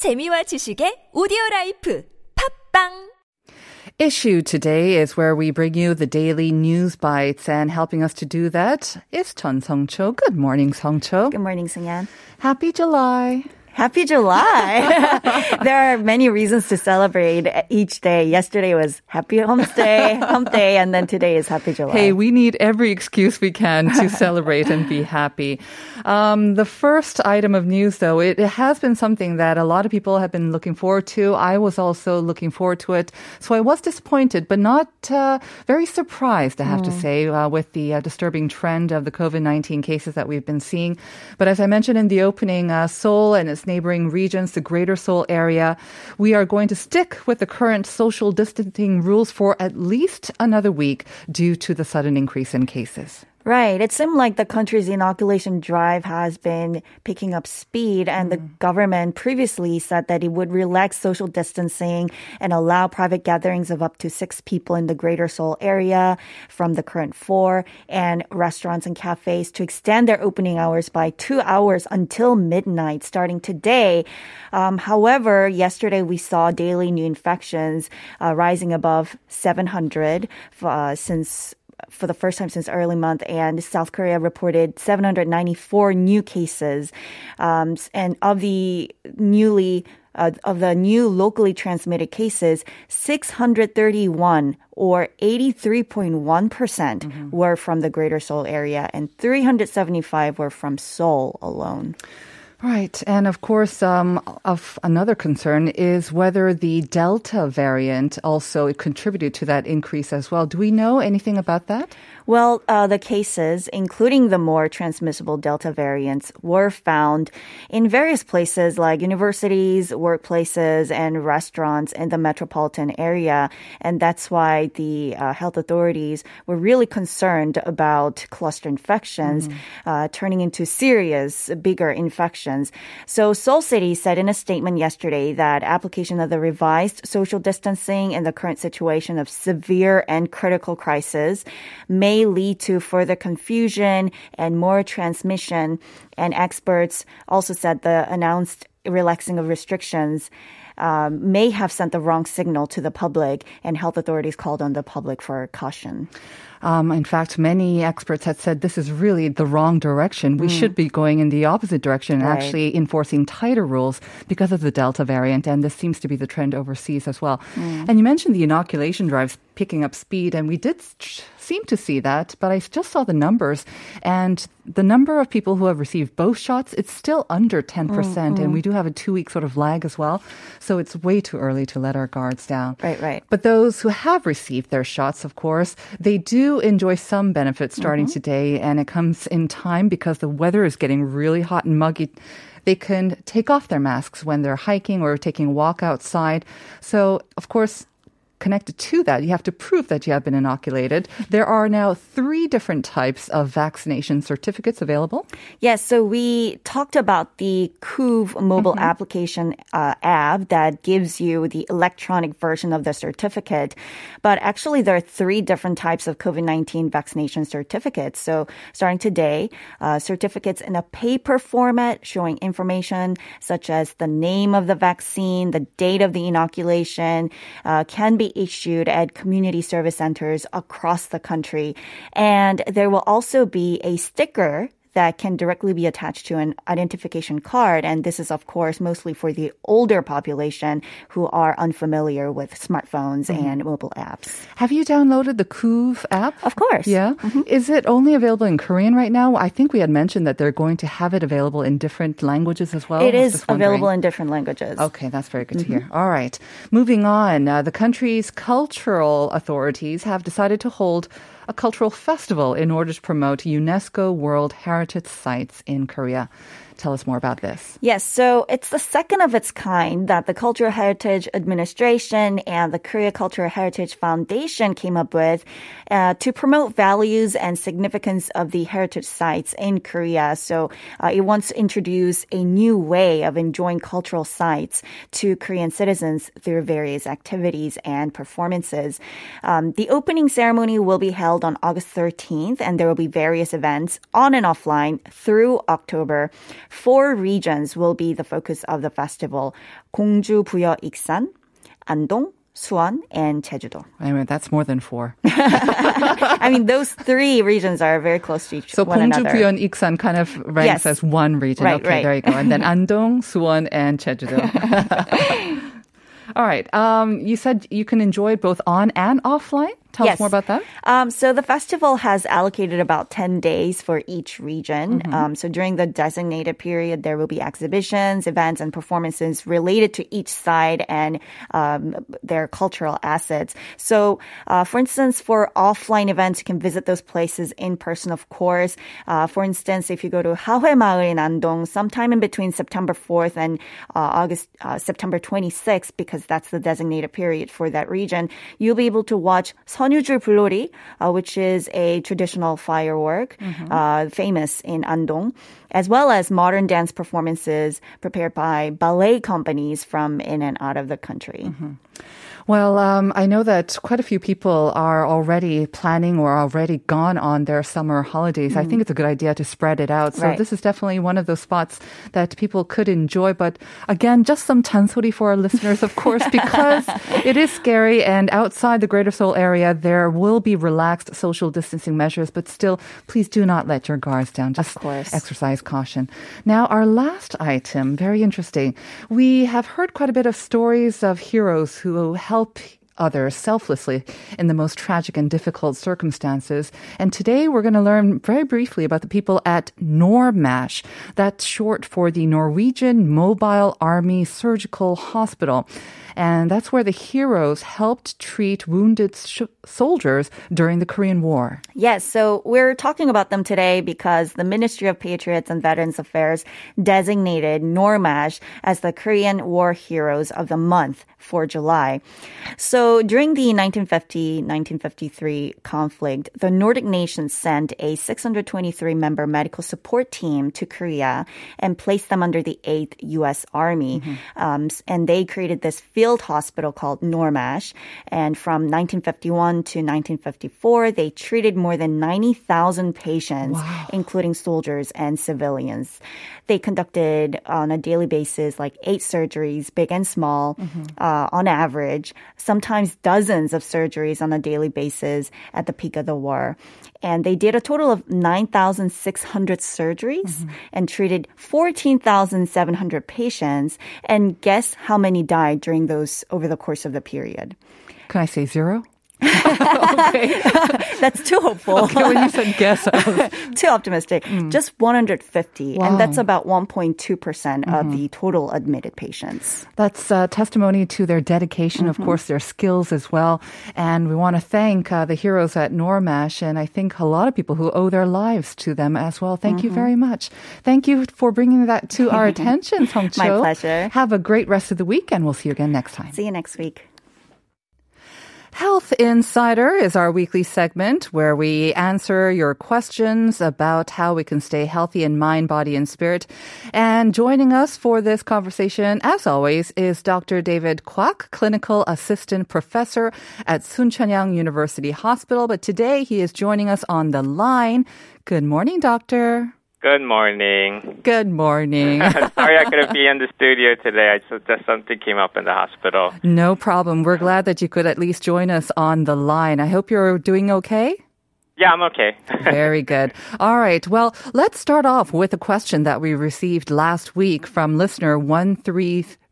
재미와 지식의 오디오 라이프 팝빵 Issue today is where we bring you the daily news bites, and helping us to do that is Chun Song Cho. Good morning, Song Cho. Good morning, Sungyan. Happy July. Happy July. there are many reasons to celebrate each day. Yesterday was Happy Homestay, Hump Day, and then today is Happy July. Hey, we need every excuse we can to celebrate and be happy. Um, the first item of news, though, it, it, has been something that a lot of people have been looking forward to. I was also looking forward to it. So I was disappointed, but not uh, very surprised, I have mm. to say, uh, with the uh, disturbing trend of the COVID 19 cases that we've been seeing. But as I mentioned in the opening, uh, Seoul and its neighboring regions, the Greater Seoul area. We are going to stick with the current social distancing rules for at least another week due to the sudden increase in cases. Right. It seemed like the country's inoculation drive has been picking up speed, and mm. the government previously said that it would relax social distancing and allow private gatherings of up to six people in the greater Seoul area from the current four, and restaurants and cafes to extend their opening hours by two hours until midnight starting today. Um, however, yesterday we saw daily new infections uh, rising above 700 uh, since for the first time since early month, and South Korea reported 794 new cases. Um, and of the newly uh, of the new locally transmitted cases, 631 or 83.1% mm hmm were from the Greater Seoul area, and 375 were from Seoul alone. Right. And of course, um, of another concern is whether the Delta variant also contributed to that increase as well. Do we know anything about that? Well, uh, the cases, including the more transmissible Delta variants, were found in various places like universities, workplaces, and restaurants in the metropolitan area. And that's why the uh, health authorities were really concerned about cluster infections mm. uh, turning into serious, bigger infections. So Seoul City said in a statement yesterday that application of the revised social distancing in the current situation of severe and critical crisis may may lead to further confusion and more transmission. And experts also said the announced relaxing of restrictions um, may have sent the wrong signal to the public, and health authorities called on the public for caution. Um, in fact, many experts had said this is really the wrong direction. We mm. should be going in the opposite direction and right. actually enforcing tighter rules because of the Delta variant. And this seems to be the trend overseas as well. Mm. And you mentioned the inoculation drives picking up speed, and we did seem to see that, but I just saw the numbers. And the number of people who have received both shots, it's still under 10%. Mm-hmm. And we do have a two week sort of lag as well. So it's way too early to let our guards down. Right, right. But those who have received their shots, of course, they do enjoy some benefits starting mm-hmm. today, and it comes in time because the weather is getting really hot and muggy they can take off their masks when they're hiking or taking a walk outside. So, of course, connected to that, you have to prove that you have been inoculated. There are now three different types of vaccination certificates available. Yes, so we talked about the COOV mobile mm-hmm. application uh, app that gives you the electronic version of the certificate. But actually, there are three different types of COVID 19 vaccination certificates. So starting today, uh, certificates in a paper format showing information such as the name of the vaccine, the date of the inoculation, uh, can be issued at community service centers across the country. And there will also be a sticker that can directly be attached to an identification card. And this is, of course, mostly for the older population who are unfamiliar with smartphones mm-hmm. and mobile apps. Have you downloaded the COOV app? Of course. Yeah. Mm-hmm. Is it only available in Korean right now? I think we had mentioned that they're going to have it available in different languages as well. It is available in different languages. Okay, that's very good mm-hmm. to hear. All right. Moving on, uh, the country's cultural authorities have decided to hold a cultural festival in order to promote UNESCO World Heritage Sites in Korea. Tell us more about this. Yes, so it's the second of its kind that the Cultural Heritage Administration and the Korea Cultural Heritage Foundation came up with uh, to promote values and significance of the heritage sites in Korea. So uh, it wants to introduce a new way of enjoying cultural sites to Korean citizens through various activities and performances. Um, the opening ceremony will be held on August 13th, and there will be various events on and offline through October. Four regions will be the focus of the festival. Gongju, 부여, Iksan, Andong, Suwon and Jeju-do. I mean, that's more than four. I mean, those three regions are very close to each so one another. So Gyeongju, Buyeo, Iksan kind of ranks yes. as one region. Right, okay, right. there you go. And then Andong, Suwon, and Jeju-do. All right. Um, you said you can enjoy it both on and offline. Tell us more about that. Um, so the festival has allocated about 10 days for each region. Mm-hmm. Um, so during the designated period, there will be exhibitions, events, and performances related to each side and um, their cultural assets. So, uh, for instance, for offline events, you can visit those places in person, of course. Uh, for instance, if you go to Hahoe in Andong, sometime in between September 4th and uh, August, uh, September 26th, because that's the designated period for that region, you'll be able to watch 선유줄 불놀이, uh, which is a traditional firework, uh, famous in Andong, as well as modern dance performances prepared by ballet companies from in and out of the country. Well, um, I know that quite a few people are already planning or already gone on their summer holidays. I think it's a good idea to spread it out. So Right. this is definitely one of those spots that people could enjoy. But again, just some chansori for our listeners, of course, because it is scary. And outside the Greater Seoul area, there will be relaxed social distancing measures. But still, please do not let your guards down. Just course. exercise caution. Now, our last item, very interesting. We have heard quite a bit of stories of heroes who help others selflessly in the most tragic and difficult circumstances. And today we're going to learn very briefly about the people at NORMASH. That's short for the Norwegian Mobile Army Surgical Hospital. And that's where the heroes helped treat wounded sh- soldiers during the Korean War. Yes, so we're talking about them today because the Ministry of Patriots and Veterans Affairs designated NORMASH as the Korean War Heroes of the Month for July. So during the 1950-1953 conflict, the Nordic nations sent a 623 member medical support team to Korea and placed them under the 8th U.S. Army. Um, and they created this field hospital called NORMASH. And from 1951 to 1954, they treated more than 90,000 patients, including soldiers and civilians. They conducted on a daily basis like eight surgeries, big and small, uh, on average, sometimes dozens of surgeries on a daily basis at the peak of the war. And they did a total of 9,600 surgeries and treated 14,700 patients. And guess how many died during those over the course of the period? Can I say zero? That's too hopeful. when you said guess, I was too optimistic. Just 150. And that's about 1.2% of the total admitted patients. That's uh, testimony to their dedication, of course, their skills as well. And we want to thank uh, the heroes at Normash, and I think a lot of people who owe their lives to them as well. Thank you very much. Thank you for bringing that to our attention, Song My pleasure. Have a great rest of the week, and we'll see you again next time. See you next week. Health Insider is our weekly segment where we answer your questions about how we can stay healthy in mind, body, and spirit. And joining us for this conversation, as always, is Dr. David Kwak, Clinical Assistant Professor at Soonchunhyang University Hospital. But today he is joining us on the line. Good morning, Doctor. Good morning. Good morning. Sorry I couldn't be in the studio today. I just, just something came up in the hospital. no problem. We're glad that you could at least join us on the line. I hope you're doing okay. Yeah, I'm okay. Very good. All right. Well, let's start off with a question that we received last week from listener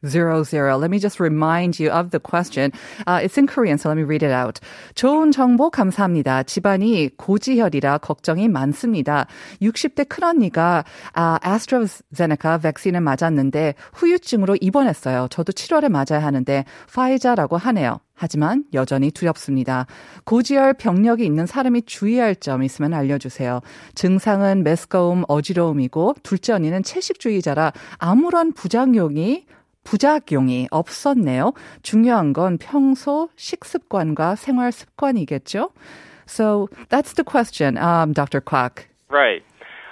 1300. Let me just remind you of the question. Uh, it's in Korean, so let me read it out. 좋은 정보 감사합니다. 집안이 고지혈이라 걱정이 많습니다. 60대 큰언니가 아, 아스트라제네카 백신을 맞았는데 후유증으로 입원했어요. 저도 7월에 맞아야 하는데 파이자라고 하네요. 하지만 여전히 두렵습니다. 고지혈 병력이 있는 사람이 주의할 점 있으면 알려주세요. 증상은 메스꺼움, 어지러움이고 둘째 언니는 채식주의자라 아무런 부작용이 부작용이 없었네요. 중요한 건 평소 식습관과 생활 습관이겠죠. So that's the question, um, Dr. Kwak. Right.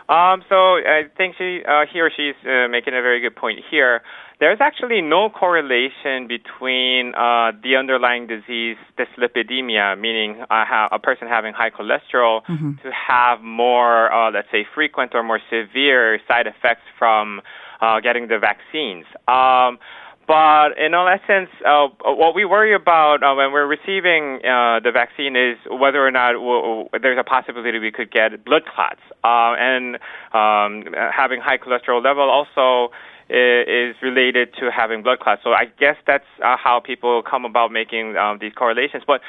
Um, so I think she, uh, he or she is uh, making a very good point here. There's actually no correlation between uh, the underlying disease, dyslipidemia, meaning uh, a person having high cholesterol, mm-hmm. to have more, uh, let's say, frequent or more severe side effects from uh, getting the vaccines. Um, but in all essence, uh, what we worry about uh, when we're receiving uh, the vaccine is whether or not w- w- there's a possibility we could get blood clots. Uh, and um, having high cholesterol level also is related to having blood clots. So I guess that's uh, how people come about making um, these correlations. But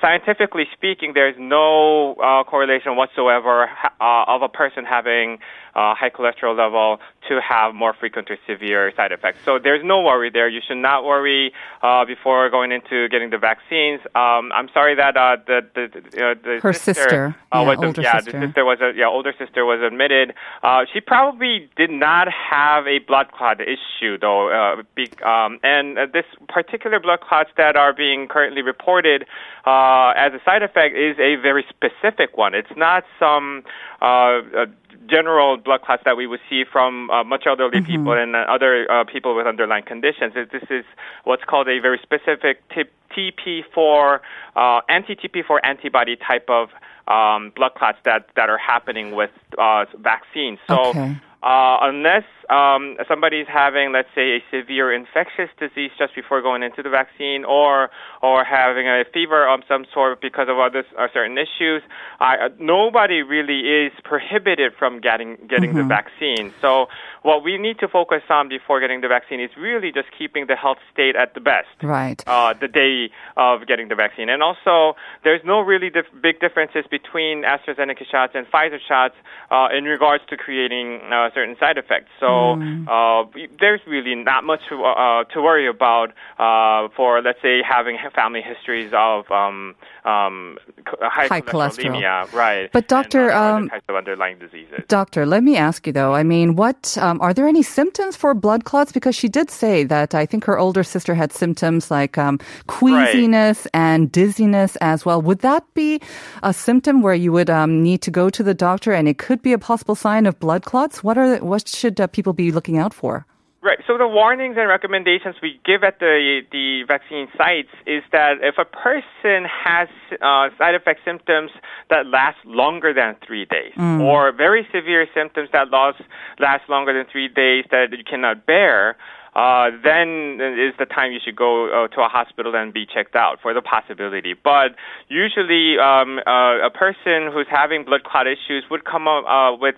scientifically speaking, there's no uh, correlation whatsoever ha- of a person having uh, high cholesterol level to have more frequent or severe side effects. So there's no worry there. You should not worry uh, before going into getting the vaccines. Um, I'm sorry that uh, the the, uh, the Her sister. uh, Yeah, was older yeah, sister. the sister was a yeah older sister was admitted. Uh, she probably did not have a blood clot issue though, uh, be, um, and uh, this particular blood clots that are being currently reported uh, as a side effect is a very specific one. It's not some uh, general blood clots that we would see from uh, much elderly people and uh, other uh, people with underlying conditions. This is what's called a very specific T- TP4 uh, anti-TP4 antibody type of um, blood clots that that are happening with uh, vaccines. So. Okay. Uh, unless um, somebody's having, let's say, a severe infectious disease just before going into the vaccine, or or having a fever of some sort because of other uh, certain issues, I, uh, nobody really is prohibited from getting getting the vaccine. So what we need to focus on before getting the vaccine is really just keeping the health state at the best Right. uh, the day of getting the vaccine. And also, there's no really dif- big differences between AstraZeneca shots and Pfizer shots uh, in regards to creating uh, certain side effects. So uh, there's really not much to, uh, to worry about uh, for, let's say, having family histories of um, um, high, High cholesterol. right? But doctor, and, uh, um, types of underlying diseases. Doctor, let me ask you though. I mean, what um, are there any symptoms for blood clots? Because she did say that I think her older sister had symptoms like um, queasiness and dizziness as well. Would that be a symptom where you would um, need to go to the doctor, and it could be a possible sign of blood clots? What are what should uh, people be looking out for? Right. So the warnings and recommendations we give at the the vaccine sites is that if a person has uh, side effect symptoms that last longer than three days, or very severe symptoms that last last longer than three days that you cannot bear. Uh, then is the time you should go uh, to a hospital and be checked out for the possibility. But usually, um, uh, a person who's having blood clot issues would come up uh, with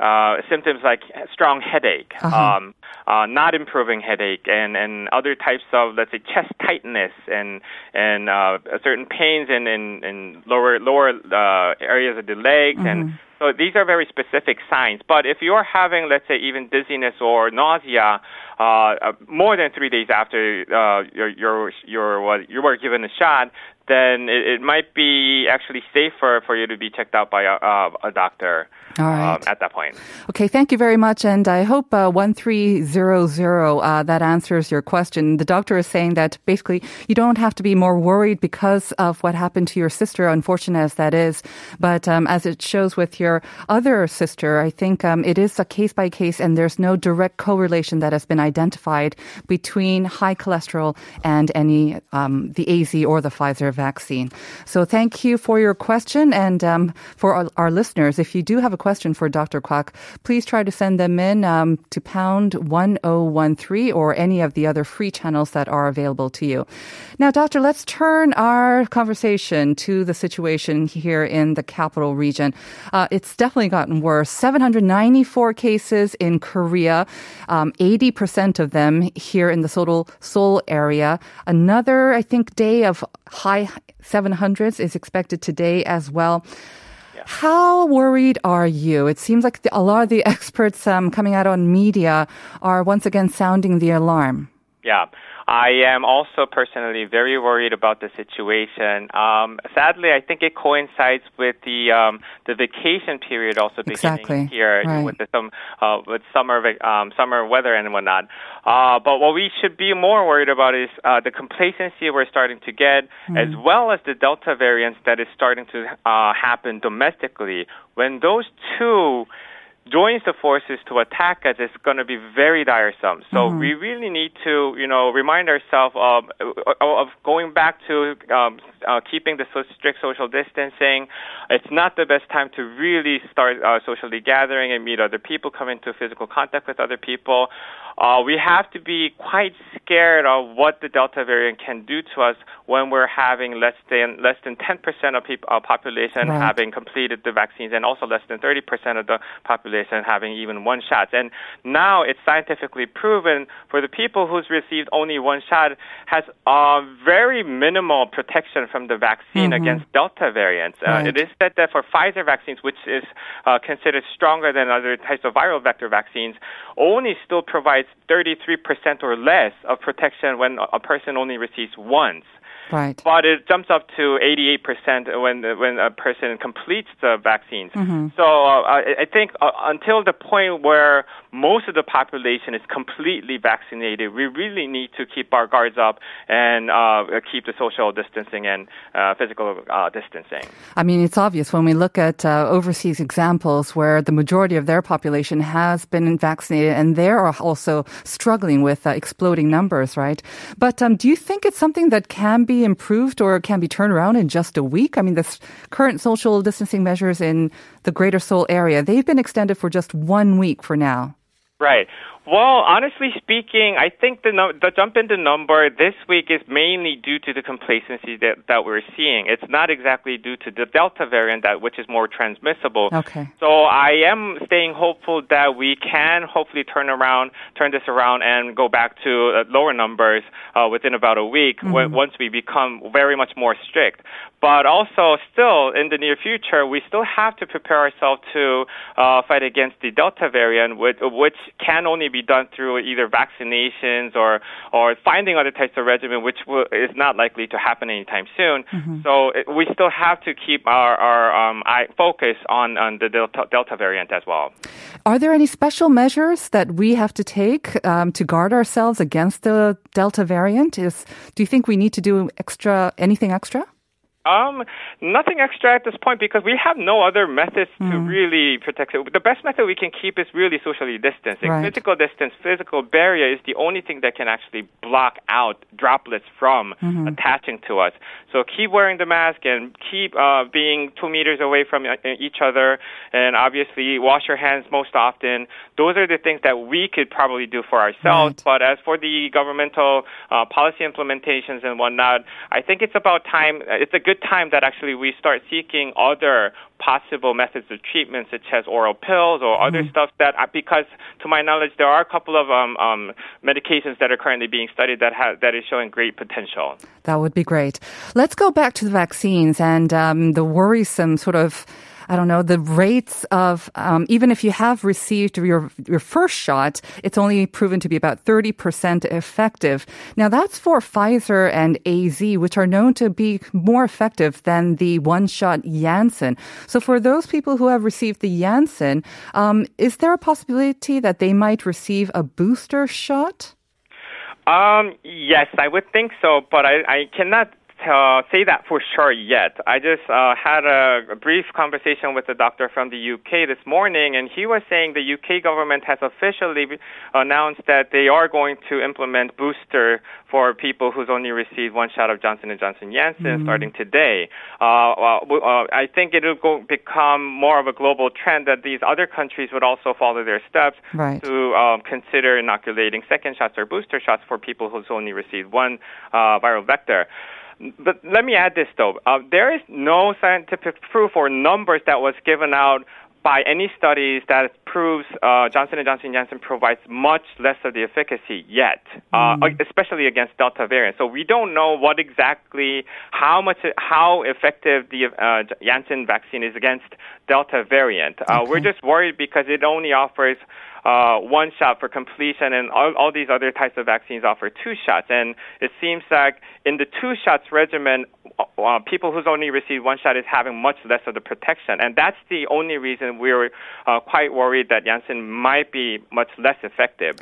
uh, symptoms like strong headache, um, uh, not improving headache, and, and other types of let's say chest tightness and and uh, certain pains in in, in lower lower uh, areas of the legs and. So these are very specific signs. But if you're having, let's say, even dizziness or nausea, uh, uh, more than three days after uh, your your your what you were given a shot, then it, it might be actually safer for you to be checked out by a, uh, a doctor right. um, at that point. Okay, thank you very much. And I hope uh, 1300, uh, that answers your question. The doctor is saying that basically you don't have to be more worried because of what happened to your sister, unfortunate as that is. But um, as it shows with your other sister, I think um, it is a case by case and there's no direct correlation that has been identified between high cholesterol and any, um, the AZ or the Pfizer vaccine. So thank you for your question. And um, for our, our listeners, if you do have a question for Dr. Kwak, please try to send them in um, to pound 1013 or any of the other free channels that are available to you. Now, Doctor, let's turn our conversation to the situation here in the capital region. Uh, it's definitely gotten worse. 794 cases in Korea, um, 80% of them here in the Seoul, Seoul area. Another, I think, day of high 700s is expected today as well. How worried are you? It seems like the, a lot of the experts um, coming out on media are once again sounding the alarm. Yeah. I am also personally very worried about the situation. Um, sadly, I think it coincides with the um, the vacation period also beginning Exactly. here Right. with the some uh, with summer um, summer weather and whatnot. Uh, but what we should be more worried about is uh, the complacency we're starting to get, as well as the Delta variants that is starting to uh, happen domestically. When those two joins the forces to attack us, it's going to be very tiresome. So we really need to, you know, remind ourselves of of going back to um, uh, keeping the so- strict social distancing. It's not the best time to really start uh, socially gathering and meet other people, come into physical contact with other people. Uh, we have to be quite scared of what the Delta variant can do to us when we're having less than less than 10% of people, uh, population Right. having completed the vaccines, and also less than 30% of the population having even one shot. And now it's scientifically proven for the people who's received only one shot has uh, very minimal protection from the vaccine against Delta variants. Uh, Right. it is said that for Pfizer vaccines, which is uh, considered stronger than other types of viral vector vaccines, only still provides 33% or less of protection when a person only receives once. Right. But it jumps up to 88% when when a person completes the vaccines. So uh, I, I think uh, until the point where most of the population is completely vaccinated, we really need to keep our guards up and uh, keep the social distancing and uh, physical uh, distancing. I mean, it's obvious when we look at uh, overseas examples where the majority of their population has been vaccinated and they're also struggling with uh, exploding numbers, right? But um, do you think it's something that can be improved or can be turned around in just a week? I mean, the current social distancing measures in the greater Seoul area, they've been extended for just one week for now. Right. Well, honestly speaking, I think the num- the jump in the number this week is mainly due to the complacency that, that we're seeing. It's not exactly due to the Delta variant that which is more transmissible. Okay. So I am staying hopeful that we can hopefully turn around, turn this around, and go back to uh, lower numbers uh, within about a week when, once we become very much more strict. But also, still in the near future, we still have to prepare ourselves to uh, fight against the Delta variant, which, which can only be done through either vaccinations or or finding other types of regimen, which will, is not likely to happen anytime soon. So it, we still have to keep our our um, eye focus on on the Delta, Delta variant as well. Are there any special measures that we have to take um, to guard ourselves against the Delta variant? Is do you think we need to do extra anything extra? Um, nothing extra at this point because we have no other methods to really protect it. The best method we can keep is really socially distancing. Right. Physical distance, physical barrier is the only thing that can actually block out droplets from attaching to us. So keep wearing the mask and keep uh, being two meters away from uh, each other, and obviously wash your hands most often. Those are the things that we could probably do for ourselves. Right. But as for the governmental uh, policy implementations and whatnot, I think it's about time. It's a good time that actually we start seeking other possible methods of treatment, such as oral pills or other stuff that, uh, because to my knowledge, there are a couple of um, um, medications that are currently being studied that have that is showing great potential. That would be great. Let's go back to the vaccines and um, the worrisome sort of. I don't know the rates of um, even if you have received your your first shot, it's only proven to be about thirty percent effective. Now that's for Pfizer and AZ, which are known to be more effective than the one shot Janssen. So for those people who have received the Janssen, um, is there a possibility that they might receive a booster shot? Um, yes, I would think so, but I, I cannot uh, say that for sure yet. I just uh, had a, a brief conversation with a doctor from the UK this morning, and he was saying the UK government has officially announced that they are going to implement booster for people who's only received one shot of Johnson and Johnson Janssen starting today. Uh, well, uh, I think it will go become more of a global trend that these other countries would also follow their steps Right. to um, consider inoculating second shots or booster shots for people who's only received one uh, viral vector. But let me add this though. Uh, there is no scientific proof or numbers that was given out by any studies that proves uh, Johnson and Johnson Janssen provides much less of the efficacy yet, uh, especially against Delta variant. So we don't know what exactly how much how effective the uh, Janssen vaccine is against Delta variant. Uh, We're just worried because it only offers uh, one shot for completion, and all, all these other types of vaccines offer two shots. And it seems like in the two shots regimen, uh, people who's only received one shot is having much less of the protection, and that's the only reason we're uh, quite worried that Janssen might be much less effective.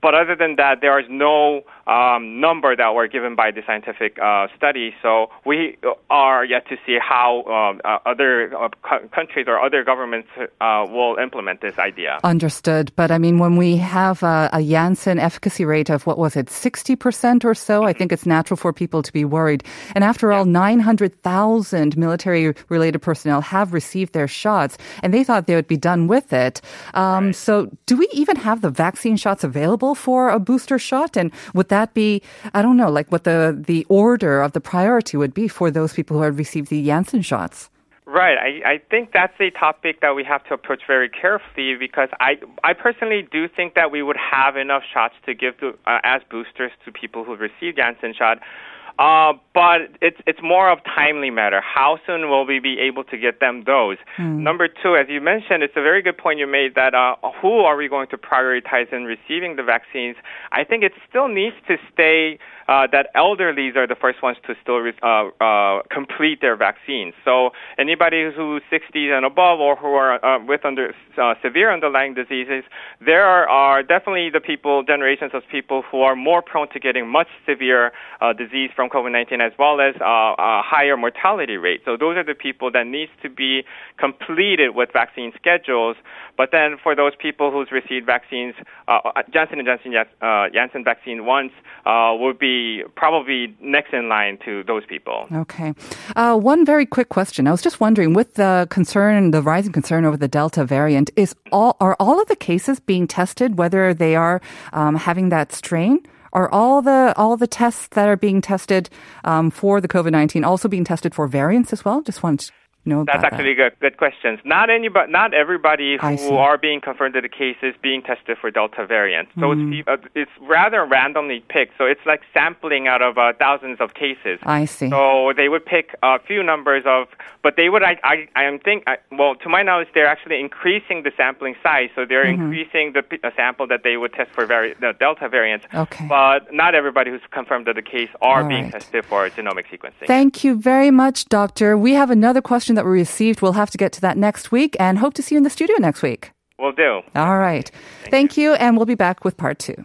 But other than that, there is no um, number that were given by the scientific uh, study. So we are yet to see how um, uh, other uh, co- countries or other governments uh, will implement this idea. Understood. But I mean, when we have a, a Janssen efficacy rate of what was it, 60% or so, I think it's natural for people to be worried. And after all, 900,000 military related personnel have received their shots and they thought they would be done with it. Um, Right. So do we even have the vaccine shots available for a booster shot? And would that be, I don't know, like what the, the order of the priority would be for those people who have received the Janssen shots? Right. I, I think that's a topic that we have to approach very carefully because I I personally do think that we would have enough shots to give to, uh, as boosters to people who received Janssen shot. Uh, but it's it's more of timely matter. How soon will we be able to get them those? Number two, as you mentioned, it's a very good point you made that uh, who are we going to prioritize in receiving the vaccines? I think it still needs to stay uh, that elderlies are the first ones to still re- uh, uh, complete their vaccines. So anybody who's 60 and above or who are uh, with under uh, severe underlying diseases, there are, are definitely the people, generations of people who are more prone to getting much severe uh, disease from COVID-19 as well as uh, a higher mortality rate. So those are the people that needs to be completed with vaccine schedules. But then for those people who's received vaccines, uh, uh, Johnson Johnson uh, Janssen vaccine once uh, would be probably next in line to those people. Okay. Uh, one very quick question. I was just wondering, with the concern, the rising concern over the Delta variant, is all are all of the cases being tested, whether they are um, having that strain? Are all the all the tests that are being tested um, for the COVID nineteen also being tested for variants as well? Just want know That's actually good, good questions. Not anybody, not everybody who are being the case is being tested for Delta variant. So Mm. it's, uh, it's rather randomly picked. So it's like sampling out of uh, thousands of cases. I see. So they would pick a few numbers of, but they would, I, I, I am think, I, well, to my knowledge, they're actually increasing the sampling size. So they're Mm-hmm. increasing the p- uh, sample that they would test for vari- the Delta variant. Okay. But not everybody who's confirmed with the case are All being right. tested for genomic sequencing. Thank you very much, Doctor. We have another question that we received. We'll have to get to that next week and hope to see you in the studio next week. We'll do. All right. Thank you, and we'll be back with part two.